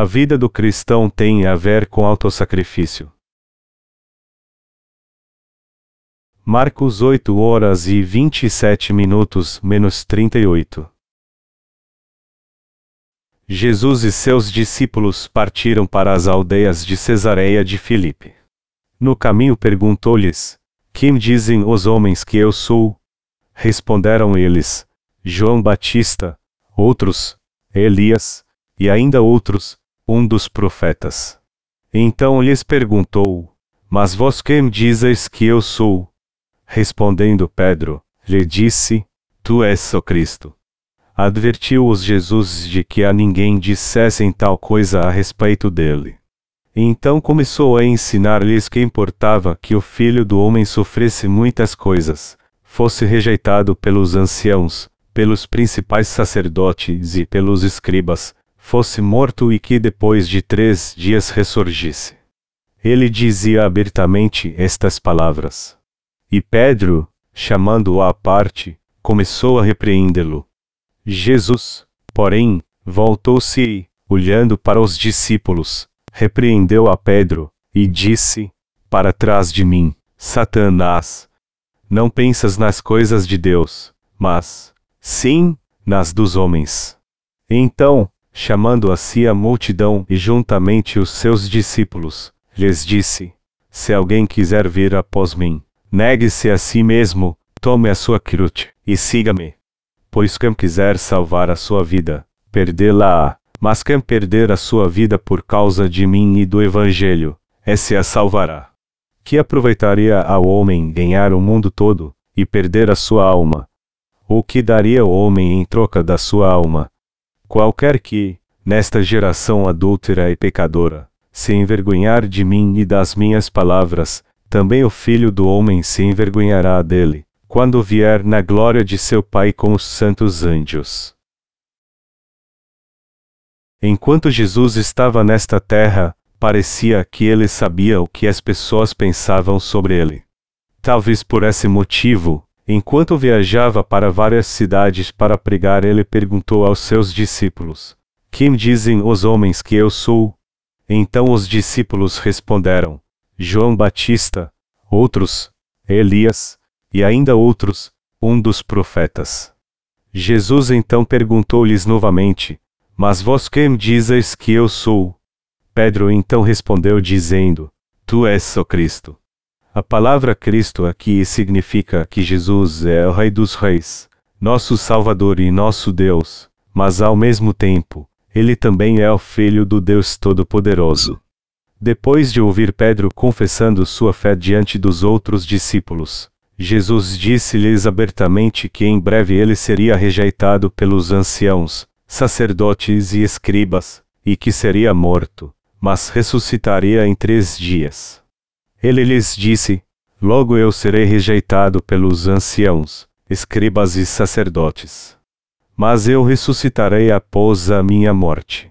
A vida do cristão tem a ver com autossacrifício. Marcos 8 horas e 27 minutos menos 38. Jesus e seus discípulos partiram para as aldeias de Cesareia de Filipe. No caminho perguntou-lhes: Quem dizem os homens que eu sou? Responderam eles: João Batista, outros, Elias, e ainda outros, um dos profetas. Então lhes perguntou: Mas vós quem dizes que eu sou? Respondendo Pedro, lhe disse: Tu és o Cristo. Advertiu-os Jesus de que a ninguém dissessem tal coisa a respeito dele. Então começou a ensinar-lhes que importava que o filho do homem sofresse muitas coisas, fosse rejeitado pelos anciãos, pelos principais sacerdotes e pelos escribas, fosse morto e que depois de três dias ressurgisse. Ele dizia abertamente estas palavras. E Pedro, chamando-o à parte, começou a repreendê-lo. Jesus, porém, voltou-se e, olhando para os discípulos, repreendeu a Pedro, e disse: Para trás de mim, Satanás. Não pensas nas coisas de Deus, mas, sim, nas dos homens. Então, chamando a si a multidão e juntamente os seus discípulos, lhes disse: Se alguém quiser vir após mim, Negue-se a si mesmo, tome a sua cruz, e siga-me. Pois quem quiser salvar a sua vida, perdê-la-á, mas quem perder a sua vida por causa de mim e do Evangelho, esse a salvará. Que aproveitaria ao homem ganhar o mundo todo, e perder a sua alma? O que daria o homem em troca da sua alma? Qualquer que, nesta geração adúltera e pecadora, se envergonhar de mim e das minhas palavras, também o filho do homem se envergonhará dele, quando vier na glória de seu Pai com os santos anjos. Enquanto Jesus estava nesta terra, parecia que ele sabia o que as pessoas pensavam sobre ele. Talvez por esse motivo, enquanto viajava para várias cidades para pregar, ele perguntou aos seus discípulos: Quem dizem os homens que eu sou? Então os discípulos responderam: João Batista, outros, Elias, e ainda outros, um dos profetas. Jesus então perguntou-lhes novamente: Mas vós quem dizes que eu sou? Pedro então respondeu dizendo: Tu és o Cristo. A palavra Cristo aqui significa que Jesus é o Rei dos Reis, nosso Salvador e nosso Deus, mas ao mesmo tempo, ele também é o Filho do Deus Todo-Poderoso. Depois de ouvir Pedro confessando sua fé diante dos outros discípulos, Jesus disse-lhes abertamente que em breve ele seria rejeitado pelos anciãos, sacerdotes e escribas, e que seria morto, mas ressuscitaria em três dias. Ele lhes disse: Logo eu serei rejeitado pelos anciãos, escribas e sacerdotes. Mas eu ressuscitarei após a minha morte.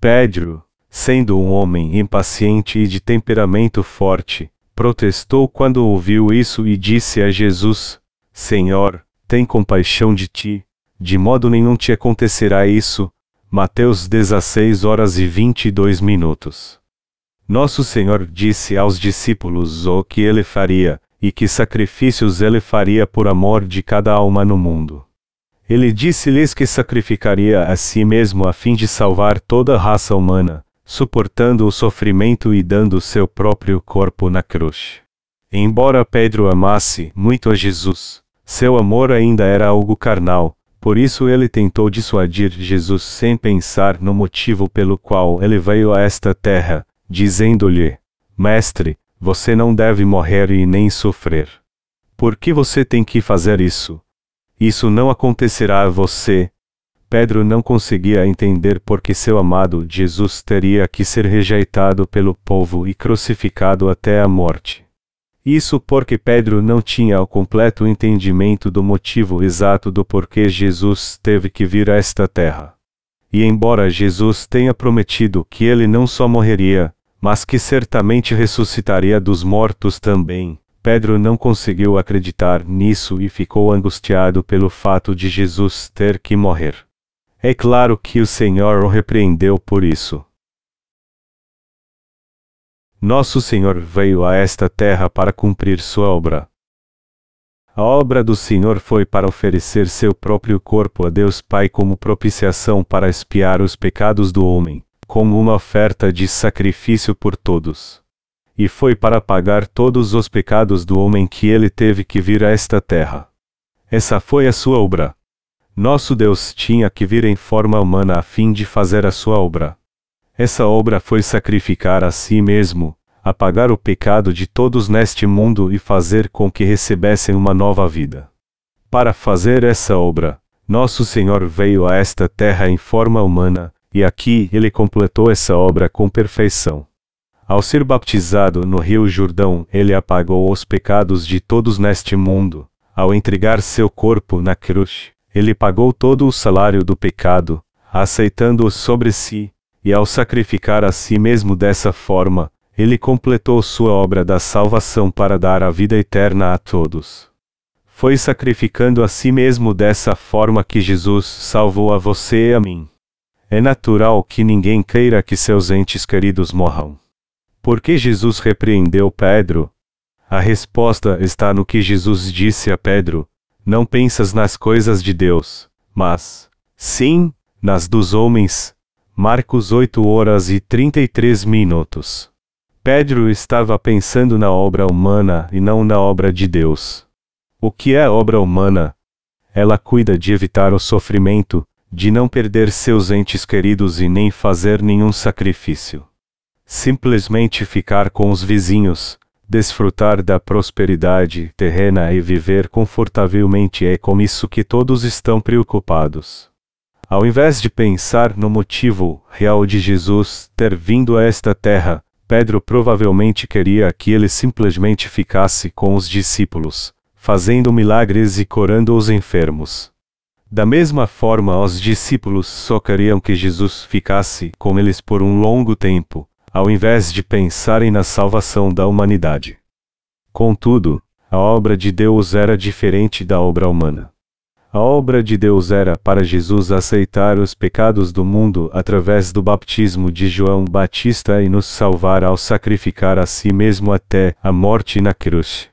Pedro, sendo um homem impaciente e de temperamento forte, protestou quando ouviu isso e disse a Jesus: Senhor, tem compaixão de ti, de modo nenhum te acontecerá isso. Mateus 16 horas e 22 minutos. Nosso Senhor disse aos discípulos o que ele faria, e que sacrifícios ele faria por amor de cada alma no mundo. Ele disse-lhes que sacrificaria a si mesmo a fim de salvar toda a raça humana, suportando o sofrimento e dando seu próprio corpo na cruz. Embora Pedro amasse muito a Jesus, seu amor ainda era algo carnal, por isso ele tentou dissuadir Jesus sem pensar no motivo pelo qual ele veio a esta terra, dizendo-lhe: Mestre, você não deve morrer e nem sofrer. Por que você tem que fazer isso? Isso não acontecerá a você, Pedro não conseguia entender por que seu amado Jesus teria que ser rejeitado pelo povo e crucificado até a morte. Isso porque Pedro não tinha o completo entendimento do motivo exato do porquê Jesus teve que vir a esta terra. E embora Jesus tenha prometido que ele não só morreria, mas que certamente ressuscitaria dos mortos também, Pedro não conseguiu acreditar nisso e ficou angustiado pelo fato de Jesus ter que morrer. É claro que o Senhor o repreendeu por isso. Nosso Senhor veio a esta terra para cumprir sua obra. A obra do Senhor foi para oferecer seu próprio corpo a Deus Pai como propiciação para expiar os pecados do homem, como uma oferta de sacrifício por todos. E foi para pagar todos os pecados do homem que ele teve que vir a esta terra. Essa foi a sua obra. Nosso Deus tinha que vir em forma humana a fim de fazer a sua obra. Essa obra foi sacrificar a si mesmo, apagar o pecado de todos neste mundo e fazer com que recebessem uma nova vida. Para fazer essa obra, nosso Senhor veio a esta terra em forma humana, e aqui ele completou essa obra com perfeição. Ao ser baptizado no Rio Jordão, ele apagou os pecados de todos neste mundo. Ao entregar seu corpo na cruz, ele pagou todo o salário do pecado, aceitando-o sobre si, e ao sacrificar a si mesmo dessa forma, ele completou sua obra da salvação para dar a vida eterna a todos. Foi sacrificando a si mesmo dessa forma que Jesus salvou a você e a mim. É natural que ninguém queira que seus entes queridos morram. Por que Jesus repreendeu Pedro? A resposta está no que Jesus disse a Pedro: Não pensas nas coisas de Deus, mas, sim, nas dos homens, Marcos 8 horas e 33 minutos. Pedro estava pensando na obra humana e não na obra de Deus. O que é obra humana? Ela cuida de evitar o sofrimento, de não perder seus entes queridos e nem fazer nenhum sacrifício. Simplesmente ficar com os vizinhos, desfrutar da prosperidade terrena e viver confortavelmente é com isso que todos estão preocupados. Ao invés de pensar no motivo real de Jesus ter vindo a esta terra, Pedro provavelmente queria que ele simplesmente ficasse com os discípulos, fazendo milagres e curando os enfermos. Da mesma forma, os discípulos só queriam que Jesus ficasse com eles por um longo tempo, ao invés de pensarem na salvação da humanidade. Contudo, a obra de Deus era diferente da obra humana. A obra de Deus era para Jesus aceitar os pecados do mundo através do baptismo de João Batista e nos salvar ao sacrificar a si mesmo até a morte na cruz.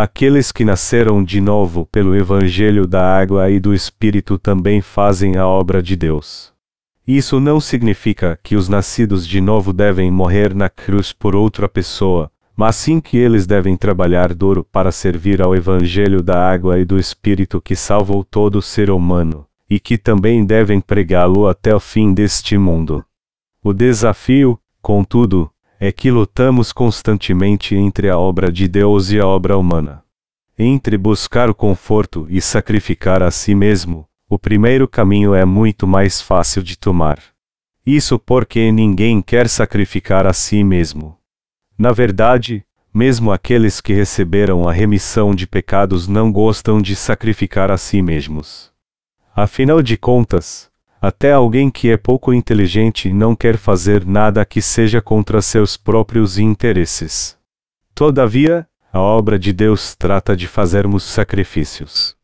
Aqueles que nasceram de novo pelo Evangelho da Água e do Espírito também fazem a obra de Deus. Isso não significa que os nascidos de novo devem morrer na cruz por outra pessoa, mas sim que eles devem trabalhar duro para servir ao Evangelho da água e do Espírito que salvou todo ser humano, e que também devem pregá-lo até o fim deste mundo. O desafio, contudo, é que lutamos constantemente entre a obra de Deus e a obra humana. Entre buscar o conforto e sacrificar a si mesmo, o primeiro caminho é muito mais fácil de tomar. Isso porque ninguém quer sacrificar a si mesmo. Na verdade, mesmo aqueles que receberam a remissão de pecados não gostam de sacrificar a si mesmos. Afinal de contas, até alguém que é pouco inteligente não quer fazer nada que seja contra seus próprios interesses. Todavia, a obra de Deus trata de fazermos sacrifícios.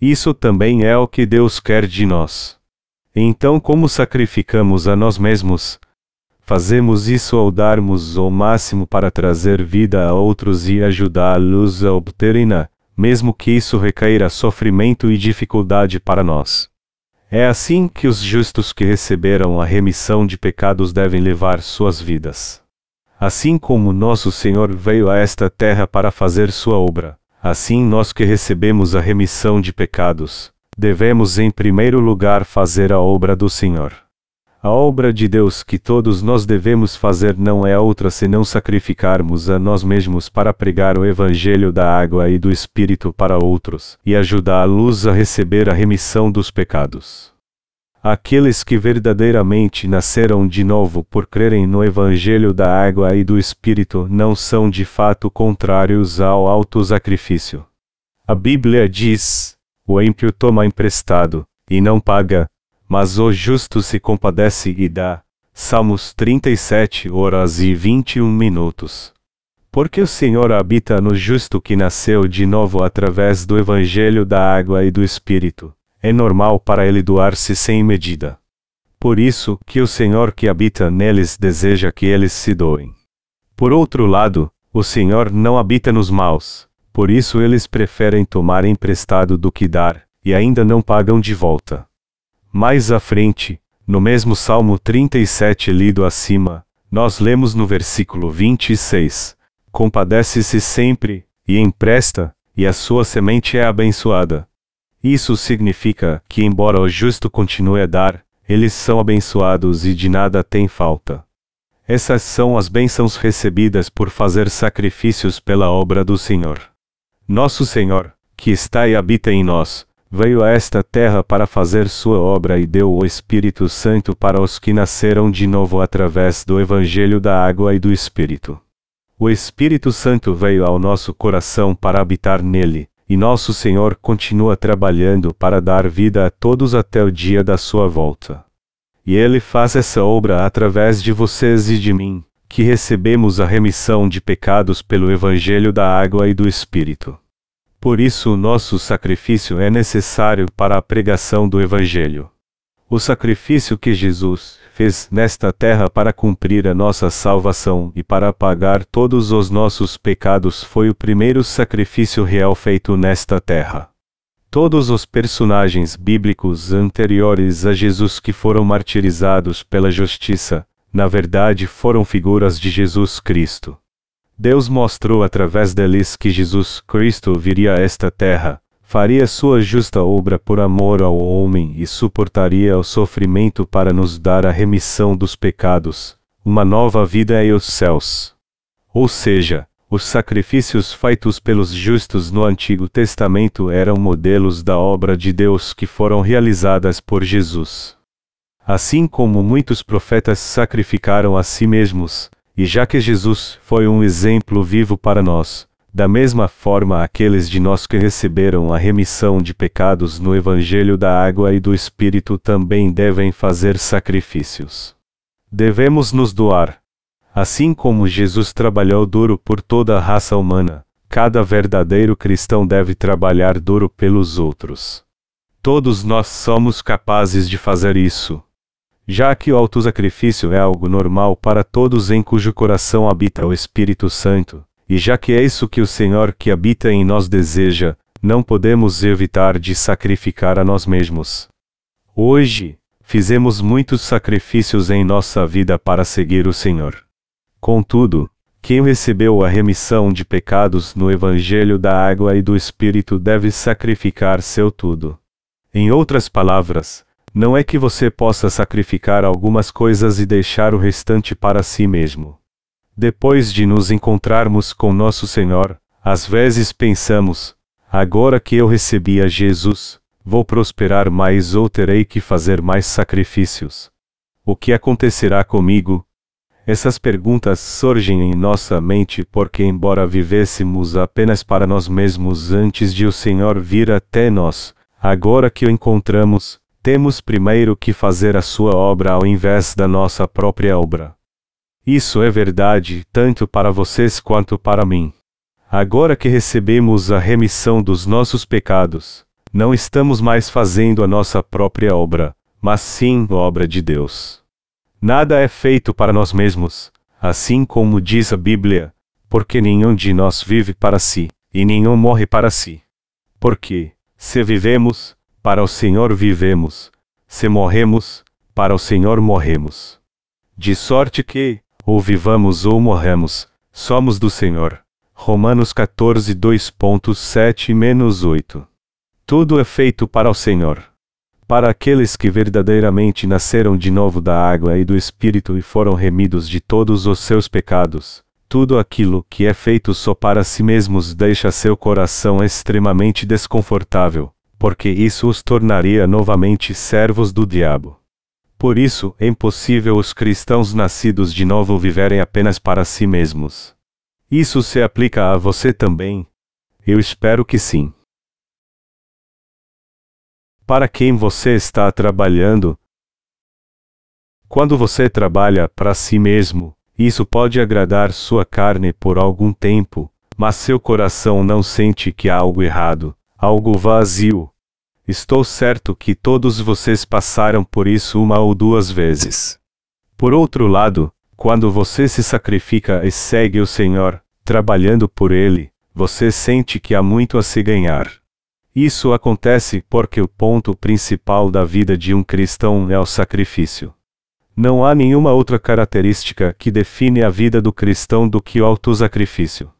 Isso também é o que Deus quer de nós. Então, como sacrificamos a nós mesmos, Fazemos isso ao darmos o máximo para trazer vida a outros e ajudá-los a obterem-na, mesmo que isso recaíra sofrimento e dificuldade para nós. É assim que os justos que receberam a remissão de pecados devem levar suas vidas. Assim como nosso Senhor veio a esta terra para fazer sua obra, assim nós que recebemos a remissão de pecados, devemos em primeiro lugar fazer a obra do Senhor. A obra de Deus que todos nós devemos fazer não é outra senão sacrificarmos a nós mesmos para pregar o Evangelho da água e do Espírito para outros, e ajudá-los a receber a remissão dos pecados. Aqueles que verdadeiramente nasceram de novo por crerem no Evangelho da água e do Espírito não são de fato contrários ao auto-sacrifício. A Bíblia diz: o ímpio toma emprestado, e não paga, mas o justo se compadece e dá. Salmos 37 horas e 21 minutos. Porque o Senhor habita no justo que nasceu de novo através do Evangelho da água e do Espírito. É normal para ele doar-se sem medida. Por isso que o Senhor que habita neles deseja que eles se doem. Por outro lado, o Senhor não habita nos maus, por isso eles preferem tomar emprestado do que dar, e ainda não pagam de volta. Mais à frente, no mesmo Salmo 37 lido acima, nós lemos no versículo 26: Compadece-se sempre, e empresta, e a sua semente é abençoada. Isso significa que, embora o justo continue a dar, eles são abençoados e de nada tem falta. Essas são as bênçãos recebidas por fazer sacrifícios pela obra do Senhor. Nosso Senhor, que está e habita em nós, veio a esta terra para fazer sua obra e deu o Espírito Santo para os que nasceram de novo através do Evangelho da Água e do Espírito. O Espírito Santo veio ao nosso coração para habitar nele, e nosso Senhor continua trabalhando para dar vida a todos até o dia da sua volta. E ele faz essa obra através de vocês e de mim, que recebemos a remissão de pecados pelo Evangelho da Água e do Espírito. Por isso, o nosso sacrifício é necessário para a pregação do Evangelho. O sacrifício que Jesus fez nesta terra para cumprir a nossa salvação e para pagar todos os nossos pecados foi o primeiro sacrifício real feito nesta terra. Todos os personagens bíblicos anteriores a Jesus que foram martirizados pela justiça, na verdade foram figuras de Jesus Cristo. Deus mostrou através deles que Jesus Cristo viria a esta terra, faria sua justa obra por amor ao homem e suportaria o sofrimento para nos dar a remissão dos pecados, uma nova vida e os céus. Ou seja, os sacrifícios feitos pelos justos no Antigo Testamento eram modelos da obra de Deus que foram realizadas por Jesus. Assim como muitos profetas sacrificaram a si mesmos, e já que Jesus foi um exemplo vivo para nós, da mesma forma, aqueles de nós que receberam a remissão de pecados no Evangelho da Água e do Espírito também devem fazer sacrifícios. Devemos nos doar. Assim como Jesus trabalhou duro por toda a raça humana, cada verdadeiro cristão deve trabalhar duro pelos outros. Todos nós somos capazes de fazer isso. Já que o autosacrifício é algo normal para todos em cujo coração habita o Espírito Santo, e já que é isso que o Senhor que habita em nós deseja, não podemos evitar de sacrificar a nós mesmos. Hoje, fizemos muitos sacrifícios em nossa vida para seguir o Senhor. Contudo, quem recebeu a remissão de pecados no Evangelho da Água e do Espírito deve sacrificar seu tudo. Em outras palavras, não é que você possa sacrificar algumas coisas e deixar o restante para si mesmo. Depois de nos encontrarmos com nosso Senhor, às vezes pensamos: agora que eu recebi a Jesus, vou prosperar mais ou terei que fazer mais sacrifícios. O que acontecerá comigo? Essas perguntas surgem em nossa mente porque, embora vivêssemos apenas para nós mesmos antes de o Senhor vir até nós, agora que o encontramos, temos primeiro que fazer a sua obra ao invés da nossa própria obra. Isso é verdade tanto para vocês quanto para mim. Agora que recebemos a remissão dos nossos pecados, não estamos mais fazendo a nossa própria obra, mas sim a obra de Deus. Nada é feito para nós mesmos, assim como diz a Bíblia, porque nenhum de nós vive para si, e nenhum morre para si. Porque, se vivemos, para o Senhor vivemos, se morremos, para o Senhor morremos. De sorte que, ou vivamos ou morramos, somos do Senhor. Romanos 14, 2.7-8. Tudo é feito para o Senhor. Para aqueles que verdadeiramente nasceram de novo da água e do Espírito e foram remidos de todos os seus pecados, tudo aquilo que é feito só para si mesmos deixa seu coração extremamente desconfortável, porque isso os tornaria novamente servos do diabo. Por isso, é impossível os cristãos nascidos de novo viverem apenas para si mesmos. Isso se aplica a você também? Eu espero que sim. Para quem você está trabalhando? Quando você trabalha para si mesmo, isso pode agradar sua carne por algum tempo, mas seu coração não sente que há algo errado, algo vazio, Estou certo que todos vocês passaram por isso uma ou duas vezes. Por outro lado, Quando você se sacrifica e segue o Senhor, trabalhando por Ele, você sente que há muito a se ganhar. Isso acontece porque o ponto principal da vida de um cristão é o sacrifício. Não há nenhuma outra característica que define a vida do cristão do que o autosacrifício.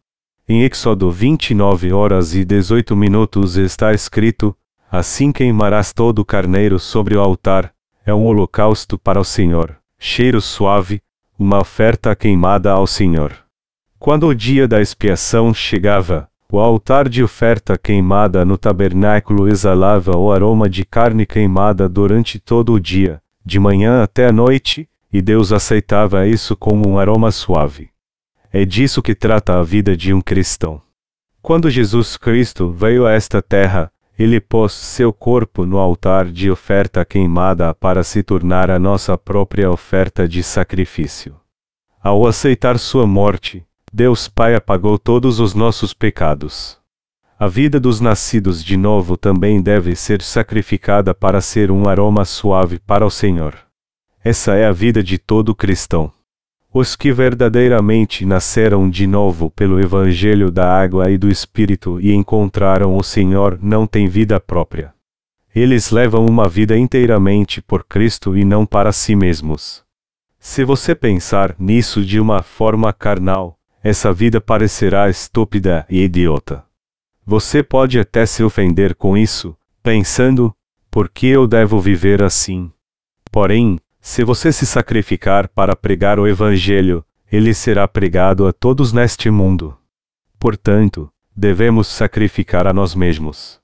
Em Êxodo 29 horas e 18 minutos está escrito: Assim queimarás todo o carneiro sobre o altar, é um holocausto para o Senhor, cheiro suave, uma oferta queimada ao Senhor. Quando o dia da expiação chegava, o altar de oferta queimada no tabernáculo exalava o aroma de carne queimada durante todo o dia, de manhã até a noite, e Deus aceitava isso como um aroma suave. É disso que trata a vida de um cristão. Quando Jesus Cristo veio a esta terra, ele pôs seu corpo no altar de oferta queimada para se tornar a nossa própria oferta de sacrifício. Ao aceitar sua morte, Deus Pai apagou todos os nossos pecados. A vida dos nascidos de novo também deve ser sacrificada para ser um aroma suave para o Senhor. Essa é a vida de todo cristão. Os que verdadeiramente nasceram de novo pelo Evangelho da água e do Espírito e encontraram o Senhor não têm vida própria. Eles levam uma vida inteiramente por Cristo e não para si mesmos. Se você pensar nisso de uma forma carnal, essa vida parecerá estúpida e idiota. Você pode até se ofender com isso, pensando: por que eu devo viver assim? Porém, se você se sacrificar para pregar o Evangelho, ele será pregado a todos neste mundo. Portanto, devemos sacrificar a nós mesmos.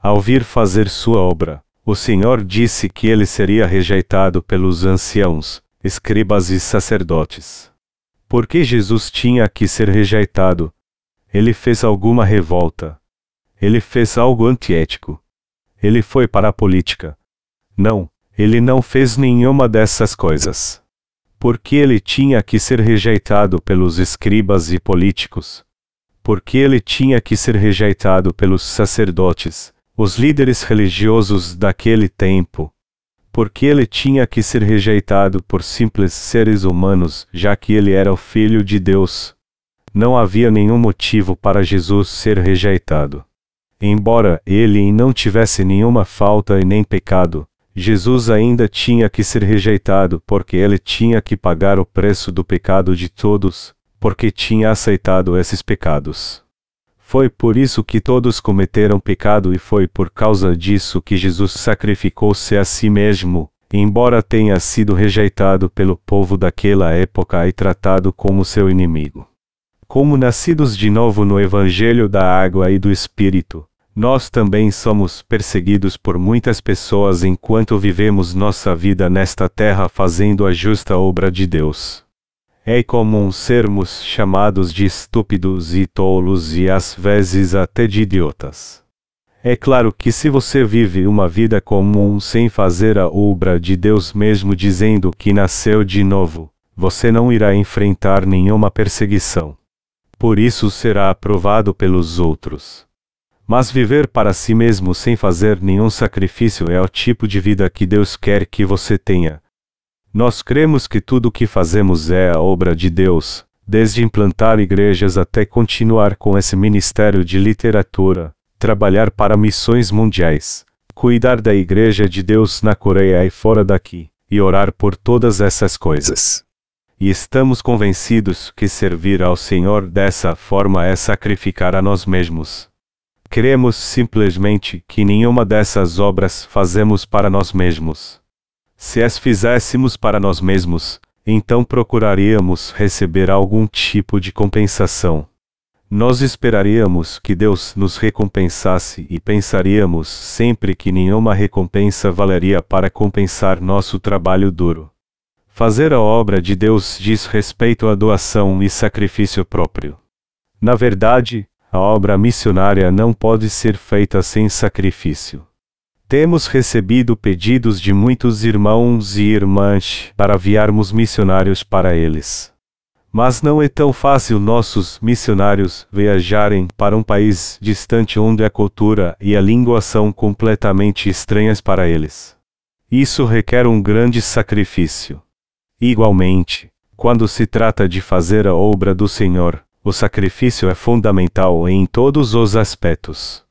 Ao vir fazer sua obra, o Senhor disse que ele seria rejeitado pelos anciãos, escribas e sacerdotes. Por que Jesus tinha que ser rejeitado? Ele fez alguma revolta. Ele fez algo antiético. Ele foi para a política. Não, ele não fez nenhuma dessas coisas. Por que ele tinha que ser rejeitado pelos escribas e políticos? Por que ele tinha que ser rejeitado pelos sacerdotes, os líderes religiosos daquele tempo, porque ele tinha que ser rejeitado por simples seres humanos, já que ele era o Filho de Deus. Não havia nenhum motivo para Jesus ser rejeitado. Embora ele não tivesse nenhuma falta e nem pecado, Jesus ainda tinha que ser rejeitado porque ele tinha que pagar o preço do pecado de todos, porque tinha aceitado esses pecados. Foi por isso que todos cometeram pecado e foi por causa disso que Jesus sacrificou-se a si mesmo, embora tenha sido rejeitado pelo povo daquela época e tratado como seu inimigo. Como nascidos de novo no Evangelho da Água e do Espírito, nós também somos perseguidos por muitas pessoas enquanto vivemos nossa vida nesta terra fazendo a justa obra de Deus. É comum sermos chamados de estúpidos e tolos e às vezes até de idiotas. É claro que se você vive uma vida comum sem fazer a obra de Deus mesmo dizendo que nasceu de novo, você não irá enfrentar nenhuma perseguição. Por isso será aprovado pelos outros. Mas viver para si mesmo sem fazer nenhum sacrifício é o tipo de vida que Deus quer que você tenha, nós cremos que tudo o que fazemos é a obra de Deus, desde implantar igrejas até continuar com esse ministério de literatura, trabalhar para missões mundiais, cuidar da igreja de Deus na Coreia e fora daqui, e orar por todas essas coisas. E estamos convencidos que servir ao Senhor dessa forma é sacrificar a nós mesmos. Cremos simplesmente que nenhuma dessas obras fazemos para nós mesmos. Se as fizéssemos para nós mesmos, então procuraríamos receber algum tipo de compensação. Nós esperaríamos que Deus nos recompensasse e pensaríamos sempre que nenhuma recompensa valeria para compensar nosso trabalho duro. Fazer a obra de Deus diz respeito à doação e sacrifício próprio. Na verdade, a obra missionária não pode ser feita sem sacrifício. Temos recebido pedidos de muitos irmãos e irmãs para enviarmos missionários para eles. Mas não é tão fácil nossos missionários viajarem para um país distante onde a cultura e a língua são completamente estranhas para eles. Isso requer um grande sacrifício. Igualmente, Quando se trata de fazer a obra do Senhor, o sacrifício é fundamental em todos os aspectos.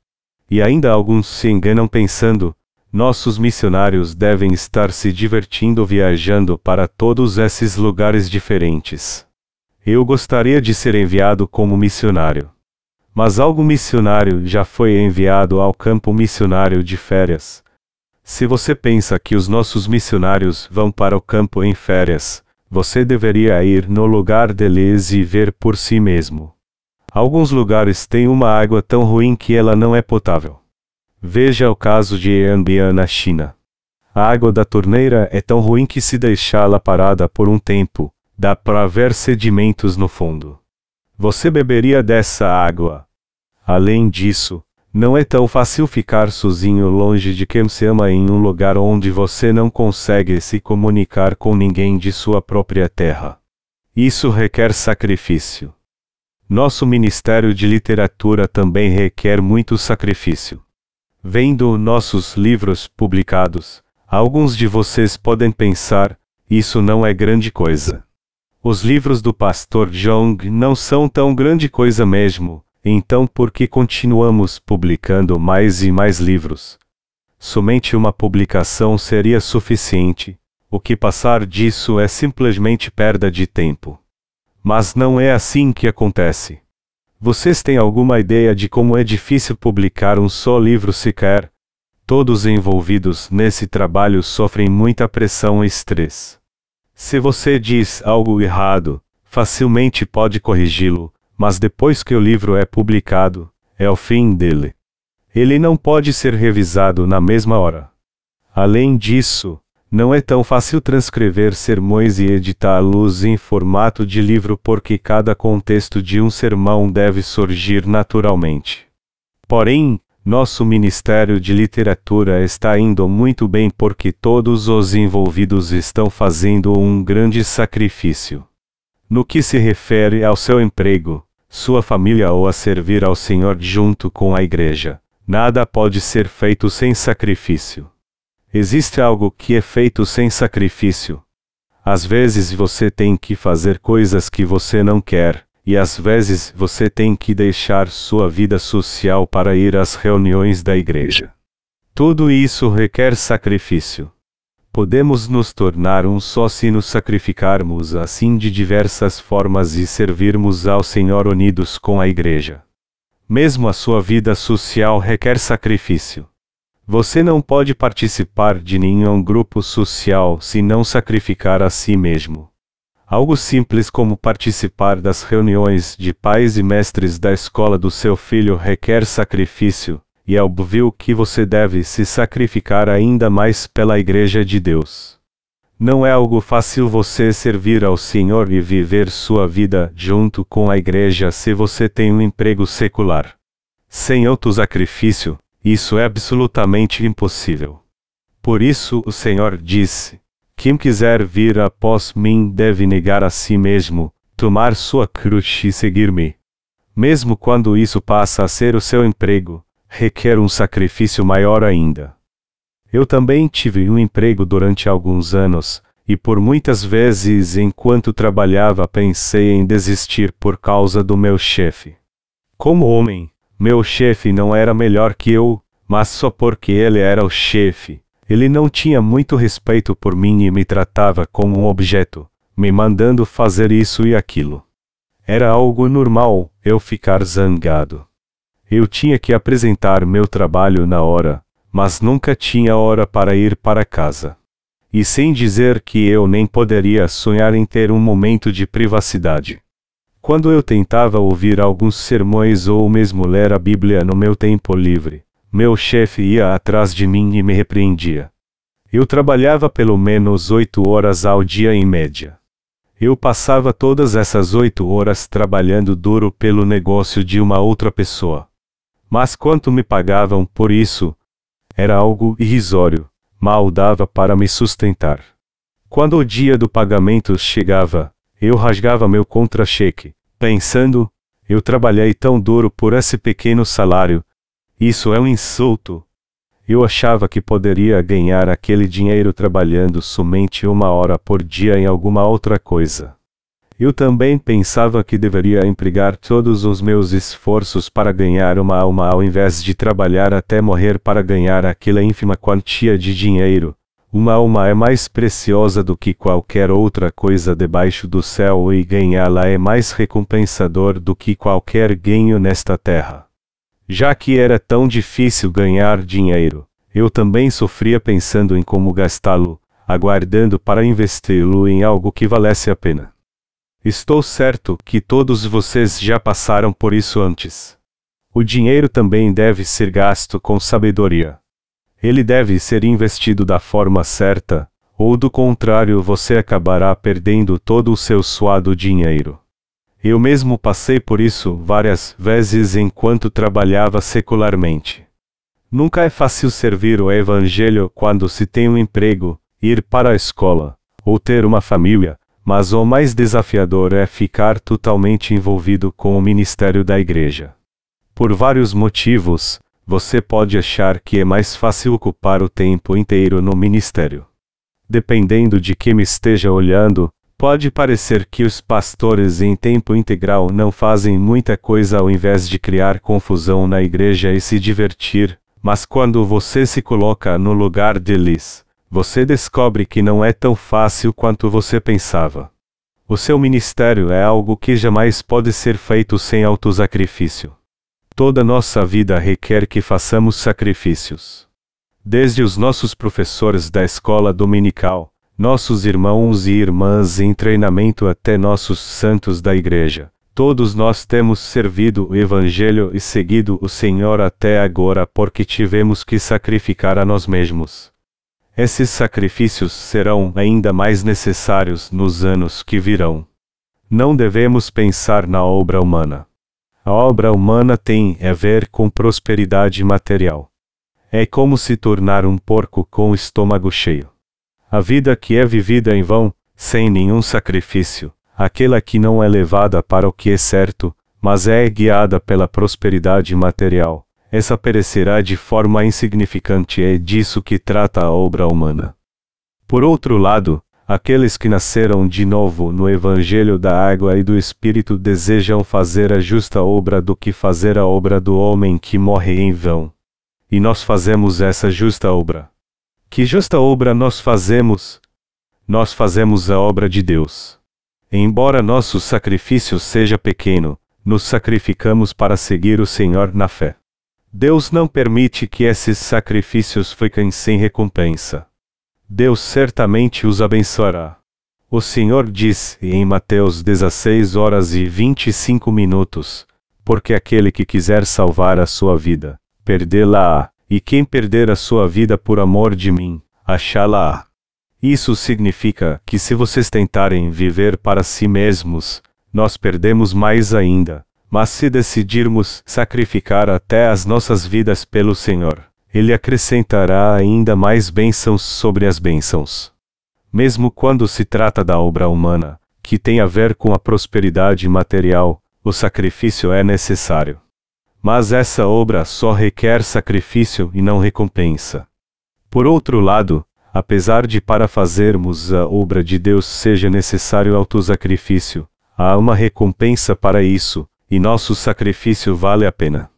E ainda alguns se enganam pensando: nossos missionários devem estar se divertindo viajando para todos esses lugares diferentes. Eu gostaria de ser enviado como missionário. Mas algo missionário já foi enviado ao campo missionário de férias. Se você pensa que os nossos missionários vão para o campo em férias, você deveria ir no lugar deles e ver por si mesmo. Alguns lugares têm uma água tão ruim que ela não é potável. Veja o caso de Yanbian na China. A água da torneira é tão ruim que se deixá-la parada por um tempo, dá para ver sedimentos no fundo. Você beberia dessa água. Além disso, não é tão fácil ficar sozinho longe de quem se ama em um lugar onde você não consegue se comunicar com ninguém de sua própria terra. Isso requer sacrifício. Nosso Ministério de Literatura também requer muito sacrifício. Vendo nossos livros publicados, alguns de vocês podem pensar: isso não é grande coisa. Os livros do pastor Jong não são tão grande coisa mesmo, então, por que continuamos publicando mais e mais livros? Somente uma publicação seria suficiente, o que passar disso é simplesmente perda de tempo. Mas não é assim que acontece. Vocês têm alguma ideia de como é difícil publicar um só livro sequer? Todos envolvidos nesse trabalho sofrem muita pressão e estresse. Se você diz algo errado, facilmente pode corrigi-lo, mas depois que o livro é publicado, é o fim dele. Ele não pode ser revisado na mesma hora. Além disso, não é tão fácil transcrever sermões e editá-los em formato de livro porque cada contexto de um sermão deve surgir naturalmente. Porém, nosso Ministério de Literatura está indo muito bem porque todos os envolvidos estão fazendo um grande sacrifício. No que se refere ao seu emprego, sua família ou a servir ao Senhor junto com a igreja, nada pode ser feito sem sacrifício. Existe algo que é feito sem sacrifício. Às vezes você tem que fazer coisas que você não quer, e às vezes você tem que deixar sua vida social para ir às reuniões da igreja. Tudo isso requer sacrifício podemos nos tornar um só se nos sacrificarmos assim de diversas formas e servirmos ao Senhor unidos com a Igreja. Mesmo a sua vida social requer sacrifício. Você não pode participar de nenhum grupo social se não sacrificar a si mesmo. Algo simples como participar das reuniões de pais e mestres da escola do seu filho requer sacrifício, e é óbvio que você deve se sacrificar ainda mais pela Igreja de Deus. Não é algo fácil você servir ao Senhor e viver sua vida junto com a Igreja se você tem um emprego secular. Sem auto-sacrifício, isso é absolutamente impossível. Por isso o Senhor disse: Quem quiser vir após mim deve negar a si mesmo, tomar sua cruz e seguir-me. Mesmo quando isso passa a ser o seu emprego, requer um sacrifício maior ainda. Eu também tive um emprego durante alguns anos, e por muitas vezes enquanto trabalhava pensei em desistir por causa do meu chefe. Como homem, meu chefe não era melhor que eu, mas só porque ele era o chefe. Ele não tinha muito respeito por mim e me tratava como um objeto, me mandando fazer isso e aquilo. Era algo normal eu ficar zangado. Eu tinha que apresentar meu trabalho na hora, mas nunca tinha hora para ir para casa. E sem dizer que eu nem poderia sonhar em ter um momento de privacidade. Quando eu tentava ouvir alguns sermões ou mesmo ler a Bíblia no meu tempo livre, meu chefe ia atrás de mim e me repreendia. Eu trabalhava pelo menos oito horas ao dia em média. Eu passava todas essas oito horas trabalhando duro pelo negócio de uma outra pessoa. Mas quanto me pagavam por isso? Era algo irrisório, mal dava para me sustentar. Quando o dia do pagamento chegava, eu rasgava meu contra-cheque, pensando: eu trabalhei tão duro por esse pequeno salário. Isso é um insulto. Eu achava que poderia ganhar aquele dinheiro trabalhando somente uma hora por dia em alguma outra coisa. Eu também pensava que deveria empregar todos os meus esforços para ganhar uma alma ao invés de trabalhar até morrer para ganhar aquela ínfima quantia de dinheiro. Uma alma é mais preciosa do que qualquer outra coisa debaixo do céu e ganhá-la é mais recompensador do que qualquer ganho nesta terra. Já que era tão difícil ganhar dinheiro, eu também sofria pensando em como gastá-lo, aguardando para investi-lo em algo que valesse a pena. Estou certo que todos vocês já passaram por isso antes. O dinheiro também deve ser gasto com sabedoria. Ele deve ser investido da forma certa, ou do contrário você acabará perdendo todo o seu suado dinheiro. Eu mesmo passei por isso várias vezes enquanto trabalhava secularmente. Nunca é fácil servir o Evangelho quando se tem um emprego, ir para a escola, ou ter uma família, mas o mais desafiador é ficar totalmente envolvido com o ministério da igreja. Por vários motivos, você pode achar que é mais fácil ocupar o tempo inteiro no ministério. Dependendo de quem esteja olhando, pode parecer que os pastores em tempo integral não fazem muita coisa ao invés de criar confusão na igreja e se divertir, mas quando você se coloca no lugar deles, você descobre que não é tão fácil quanto você pensava. O seu ministério é algo que jamais pode ser feito sem autosacrifício. Toda nossa vida requer que façamos sacrifícios. Desde os nossos professores da escola dominical, nossos irmãos e irmãs em treinamento até nossos santos da igreja, todos nós temos servido o Evangelho e seguido o Senhor até agora porque tivemos que sacrificar a nós mesmos. Esses sacrifícios serão ainda mais necessários nos anos que virão. Não devemos pensar na obra humana. A obra humana tem a ver com prosperidade material. É como se tornar um porco com o estômago cheio. A vida que é vivida em vão, sem nenhum sacrifício, aquela que não é levada para o que é certo, mas é guiada pela prosperidade material, essa perecerá de forma insignificante é disso que trata a obra humana. Por outro lado, aqueles que nasceram de novo no Evangelho da Água e do Espírito desejam fazer a justa obra do que fazer a obra do homem que morre em vão. E nós fazemos essa justa obra. Que justa obra nós fazemos? Nós fazemos a obra de Deus. Embora nosso sacrifício seja pequeno, nos sacrificamos para seguir o Senhor na fé. Deus não permite que esses sacrifícios fiquem sem recompensa. Deus certamente os abençoará. O Senhor diz em Mateus 16 horas e 25 minutos: Porque aquele que quiser salvar a sua vida, perdê-la-á, e quem perder a sua vida por amor de mim, achá-la-á. Isso significa que se vocês tentarem viver para si mesmos, nós perdemos mais ainda, mas se decidirmos sacrificar até as nossas vidas pelo Senhor, Ele acrescentará ainda mais bênçãos sobre as bênçãos. Mesmo quando se trata da obra humana, que tem a ver com a prosperidade material, o sacrifício é necessário. Mas essa obra só requer sacrifício e não recompensa. Por outro lado, apesar de para fazermos a obra de Deus seja necessário autosacrifício, há uma recompensa para isso, e nosso sacrifício vale a pena.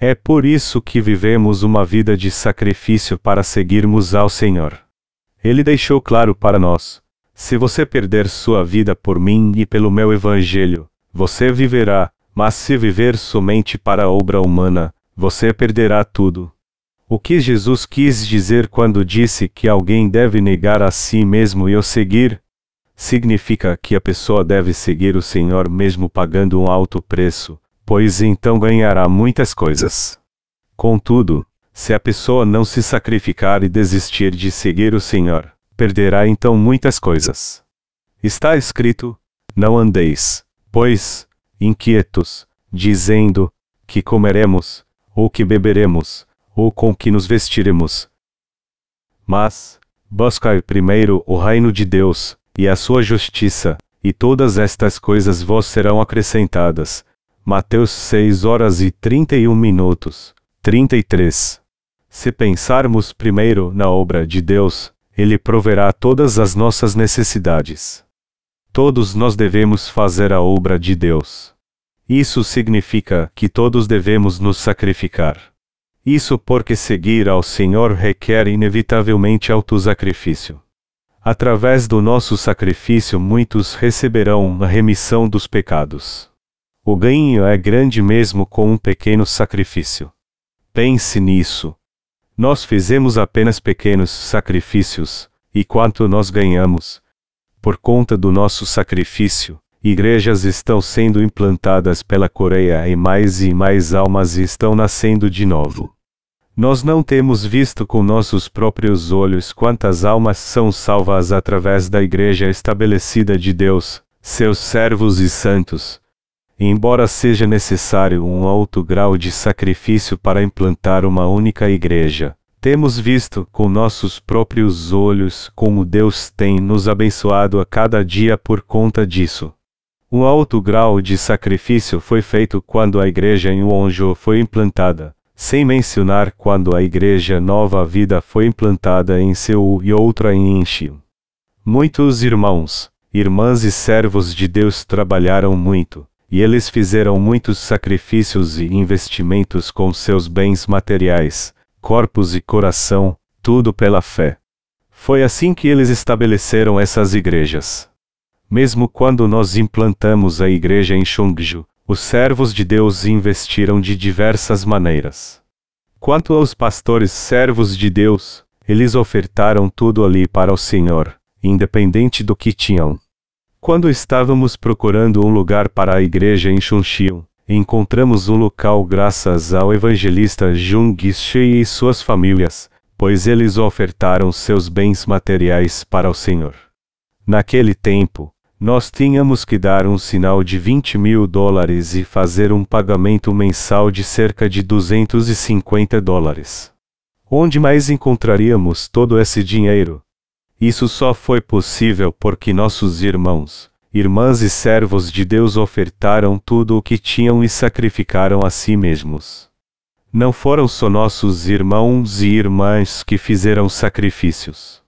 É por isso que vivemos uma vida de sacrifício para seguirmos ao Senhor. Ele deixou claro para nós: se você perder sua vida por mim e pelo meu Evangelho, você viverá, mas se viver somente para a obra humana, você perderá tudo. O que Jesus quis dizer quando disse que alguém deve negar a si mesmo e o seguir? Significa que a pessoa deve seguir o Senhor mesmo pagando um alto preço, pois então ganhará muitas coisas. Contudo, se a pessoa não se sacrificar e desistir de seguir o Senhor, perderá então muitas coisas. Está escrito: Não andeis, pois, inquietos, dizendo: que comeremos, ou que beberemos, ou com que nos vestiremos. Mas, buscai primeiro o reino de Deus, e a sua justiça, e todas estas coisas vos serão acrescentadas. Mateus 6 horas e 31 minutos. 33. Se pensarmos primeiro na obra de Deus, Ele proverá todas as nossas necessidades. Todos nós devemos fazer a obra de Deus. Isso significa que todos devemos nos sacrificar. Isso porque seguir ao Senhor requer inevitavelmente autosacrifício. Através do nosso sacrifício, muitos receberão a remissão dos pecados. O ganho é grande mesmo com um pequeno sacrifício. Pense nisso. Nós fizemos apenas pequenos sacrifícios, e quanto nós ganhamos? Por conta do nosso sacrifício, igrejas estão sendo implantadas pela Coreia e mais e mais almas estão nascendo de novo. Nós não temos visto com nossos próprios olhos quantas almas são salvas através da igreja estabelecida de Deus, seus servos e santos. Embora seja necessário um alto grau de sacrifício para implantar uma única igreja, temos visto com nossos próprios olhos como Deus tem nos abençoado a cada dia por conta disso. Um alto grau de sacrifício foi feito quando a igreja em Wonjo foi implantada, sem mencionar quando a igreja Nova Vida foi implantada em Seul e outra em Incheon. Muitos irmãos, irmãs e servos de Deus trabalharam muito, e eles fizeram muitos sacrifícios e investimentos com seus bens materiais, corpos e coração, tudo pela fé. Foi assim que eles estabeleceram essas igrejas. Mesmo quando nós implantamos a igreja em Chongju, os servos de Deus investiram de diversas maneiras. Quanto aos pastores servos de Deus, eles ofertaram tudo ali para o Senhor, independente do que tinham. Quando estávamos procurando um lugar para a igreja em Chunxiu, encontramos um local graças ao evangelista Jung Shei e suas famílias, pois eles ofertaram seus bens materiais para o Senhor. Naquele tempo, nós tínhamos que dar um sinal de 20 mil dólares e fazer um pagamento mensal de cerca de 250 dólares. Onde mais encontraríamos todo esse dinheiro? Isso só foi possível porque nossos irmãos, irmãs e servos de Deus ofertaram tudo o que tinham e sacrificaram a si mesmos. Não foram só nossos irmãos e irmãs que fizeram sacrifícios.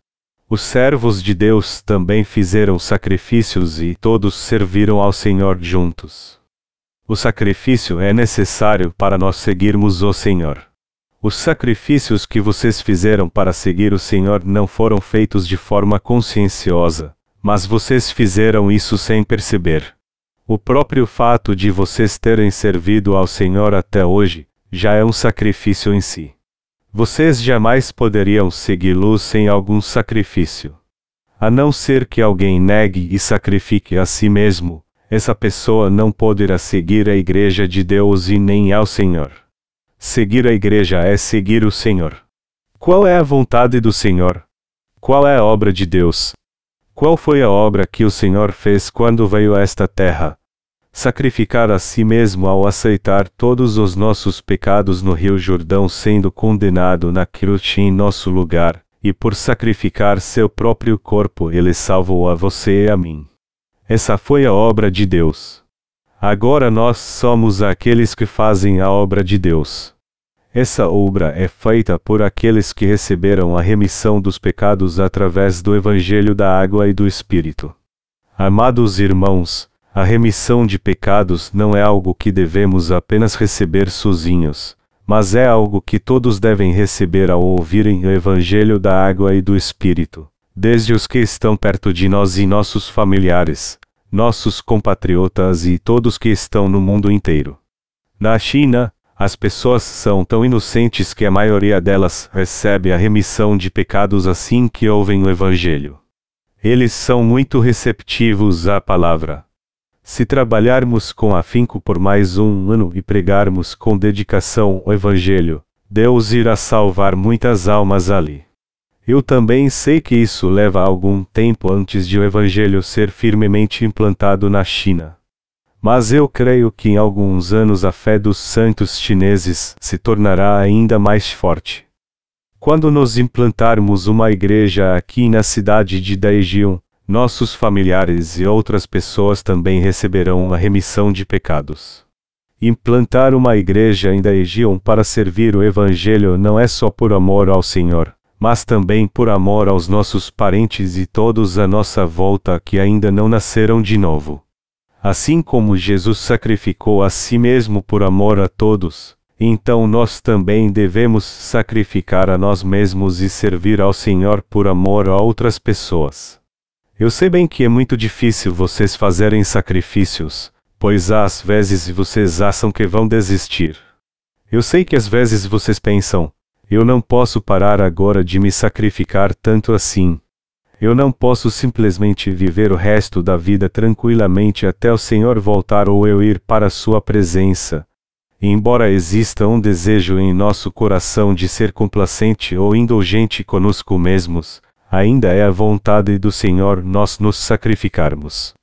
Os servos de Deus também fizeram sacrifícios e todos serviram ao Senhor juntos. O sacrifício é necessário para nós seguirmos o Senhor. Os sacrifícios que vocês fizeram para seguir o Senhor não foram feitos de forma conscienciosa, mas vocês fizeram isso sem perceber. O próprio fato de vocês terem servido ao Senhor até hoje, já é um sacrifício em si. Vocês jamais poderiam segui-lo sem algum sacrifício. A não ser que alguém negue e sacrifique a si mesmo, essa pessoa não poderá seguir a Igreja de Deus e nem ao Senhor. Seguir a Igreja é seguir o Senhor. Qual é a vontade do Senhor? Qual é a obra de Deus? Qual foi a obra que o Senhor fez quando veio a esta terra? Sacrificar a si mesmo ao aceitar todos os nossos pecados no Rio Jordão, sendo condenado na cruz em nosso lugar, e por sacrificar seu próprio corpo, ele salvou a você e a mim. Essa foi a obra de Deus. Agora nós somos aqueles que fazem a obra de Deus. Essa obra é feita por aqueles que receberam a remissão dos pecados através do Evangelho da Água e do Espírito. Amados irmãos, a remissão de pecados não é algo que devemos apenas receber sozinhos, mas é algo que todos devem receber ao ouvirem o Evangelho da Água e do Espírito, desde os que estão perto de nós e nossos familiares, nossos compatriotas e todos que estão no mundo inteiro. Na China, as pessoas são tão inocentes que a maioria delas recebe a remissão de pecados assim que ouvem o Evangelho. Eles são muito receptivos à palavra. Se trabalharmos com afinco por mais um ano e pregarmos com dedicação o Evangelho, Deus irá salvar muitas almas ali. Eu também sei que isso leva algum tempo antes de o Evangelho ser firmemente implantado na China. Mas eu creio que em alguns anos a fé dos santos chineses se tornará ainda mais forte. Quando nos implantarmos uma igreja aqui na cidade de Daejeon, nossos familiares e outras pessoas também receberão a remissão de pecados. Implantar uma igreja em Daejeon para servir o Evangelho não é só por amor ao Senhor, mas também por amor aos nossos parentes e todos à nossa volta que ainda não nasceram de novo. Assim como Jesus sacrificou a si mesmo por amor a todos, então nós também devemos sacrificar a nós mesmos e servir ao Senhor por amor a outras pessoas. Eu sei bem que é muito difícil vocês fazerem sacrifícios, pois às vezes vocês acham que vão desistir. Eu sei que às vezes vocês pensam, eu não posso parar agora de me sacrificar tanto assim. Eu não posso simplesmente viver o resto da vida tranquilamente até o Senhor voltar ou eu ir para Sua presença. Embora exista um desejo em nosso coração de ser complacente ou indulgente conosco mesmos, ainda é a vontade do Senhor nós nos sacrificarmos.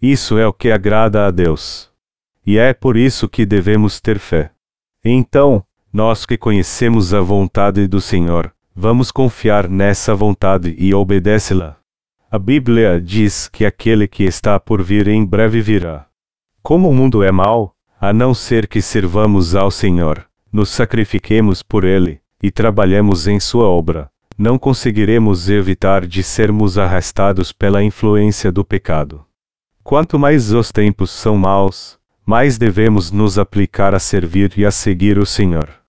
Isso é o que agrada a Deus. E é por isso que devemos ter fé. Então, nós que conhecemos a vontade do Senhor, vamos confiar nessa vontade e obedecê-la. A Bíblia diz que aquele que está por vir em breve virá. Como o mundo é mau, a não ser que servamos ao Senhor, nos sacrifiquemos por Ele, e trabalhemos em Sua obra, não conseguiremos evitar de sermos arrastados pela influência do pecado. Quanto mais os tempos são maus, mais devemos nos aplicar a servir e a seguir o Senhor.